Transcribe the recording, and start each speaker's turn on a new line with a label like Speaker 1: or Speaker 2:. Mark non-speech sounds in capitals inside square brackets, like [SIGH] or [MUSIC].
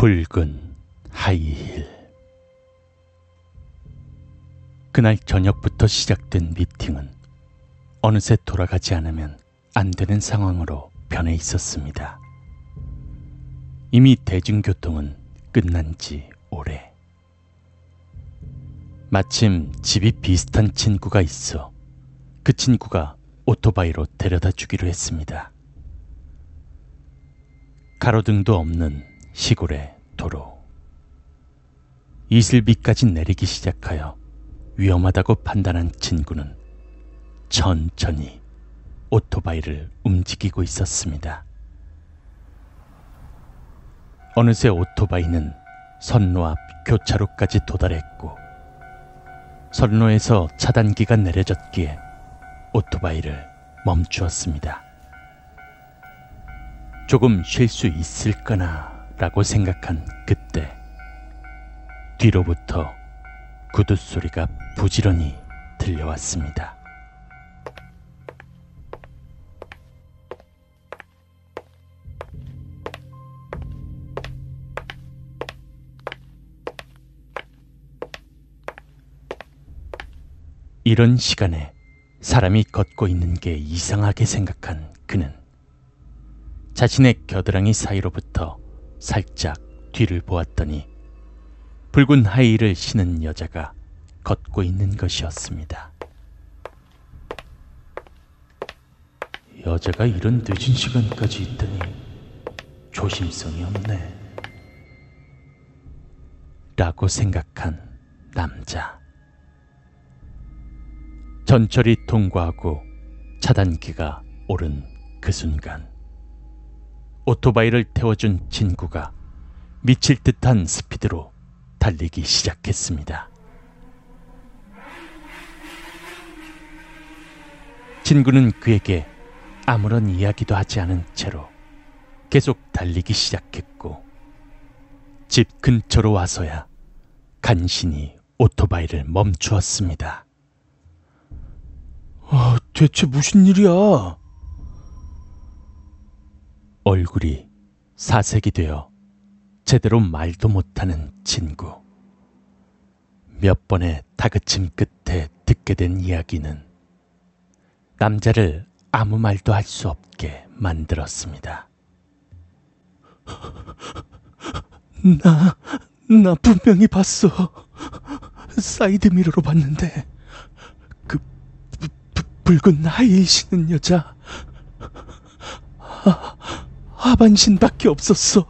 Speaker 1: 붉은 하이힐. 그날 저녁부터 시작된 미팅은 어느새 돌아가지 않으면 안 되는 상황으로 변해 있었습니다. 이미 대중교통은 끝난 지 오래. 마침 집이 비슷한 친구가 있어 그 친구가 오토바이로 데려다 주기로 했습니다. 가로등도 없는 시골의 도로. 이슬비까지 내리기 시작하여 위험하다고 판단한 친구는 천천히 오토바이를 움직이고 있었습니다. 어느새 오토바이는 선로 앞 교차로까지 도달했고 선로에서 차단기가 내려졌기에 오토바이를 멈추었습니다. 조금 쉴 수 있을까나 라고 생각한 그때 뒤로부터 구두 소리가 부지런히 들려왔습니다. 이런 시간에 사람이 걷고 있는 게 이상하게 생각한 그는 자신의 겨드랑이 사이로부터 살짝 뒤를 보았더니 붉은 하이를 신은 여자가 걷고 있는 것이었습니다. 여자가 이런 늦은 시간까지 있다니 조심성이 없네. 라고 생각한 남자. 전철이 통과하고 차단기가 오른 그 순간 오토바이를 태워준 친구가 미칠 듯한 스피드로 달리기 시작했습니다. 친구는 그에게 아무런 이야기도 하지 않은 채로 계속 달리기 시작했고 집 근처로 와서야 간신히 오토바이를 멈추었습니다.
Speaker 2: 아, 대체 무슨 일이야?
Speaker 1: 얼굴이 사색이 되어 제대로 말도 못하는 친구. 몇 번의 다그침 끝에 듣게 된 이야기는 남자를 아무 말도 할 수 없게 만들었습니다. [LAUGHS]
Speaker 2: 나, 나 분명히 봤어. 사이드미러로 봤는데, 그, 부, 부, 붉은 하이힐 신은 여자, 하, 하반신밖에 없었어.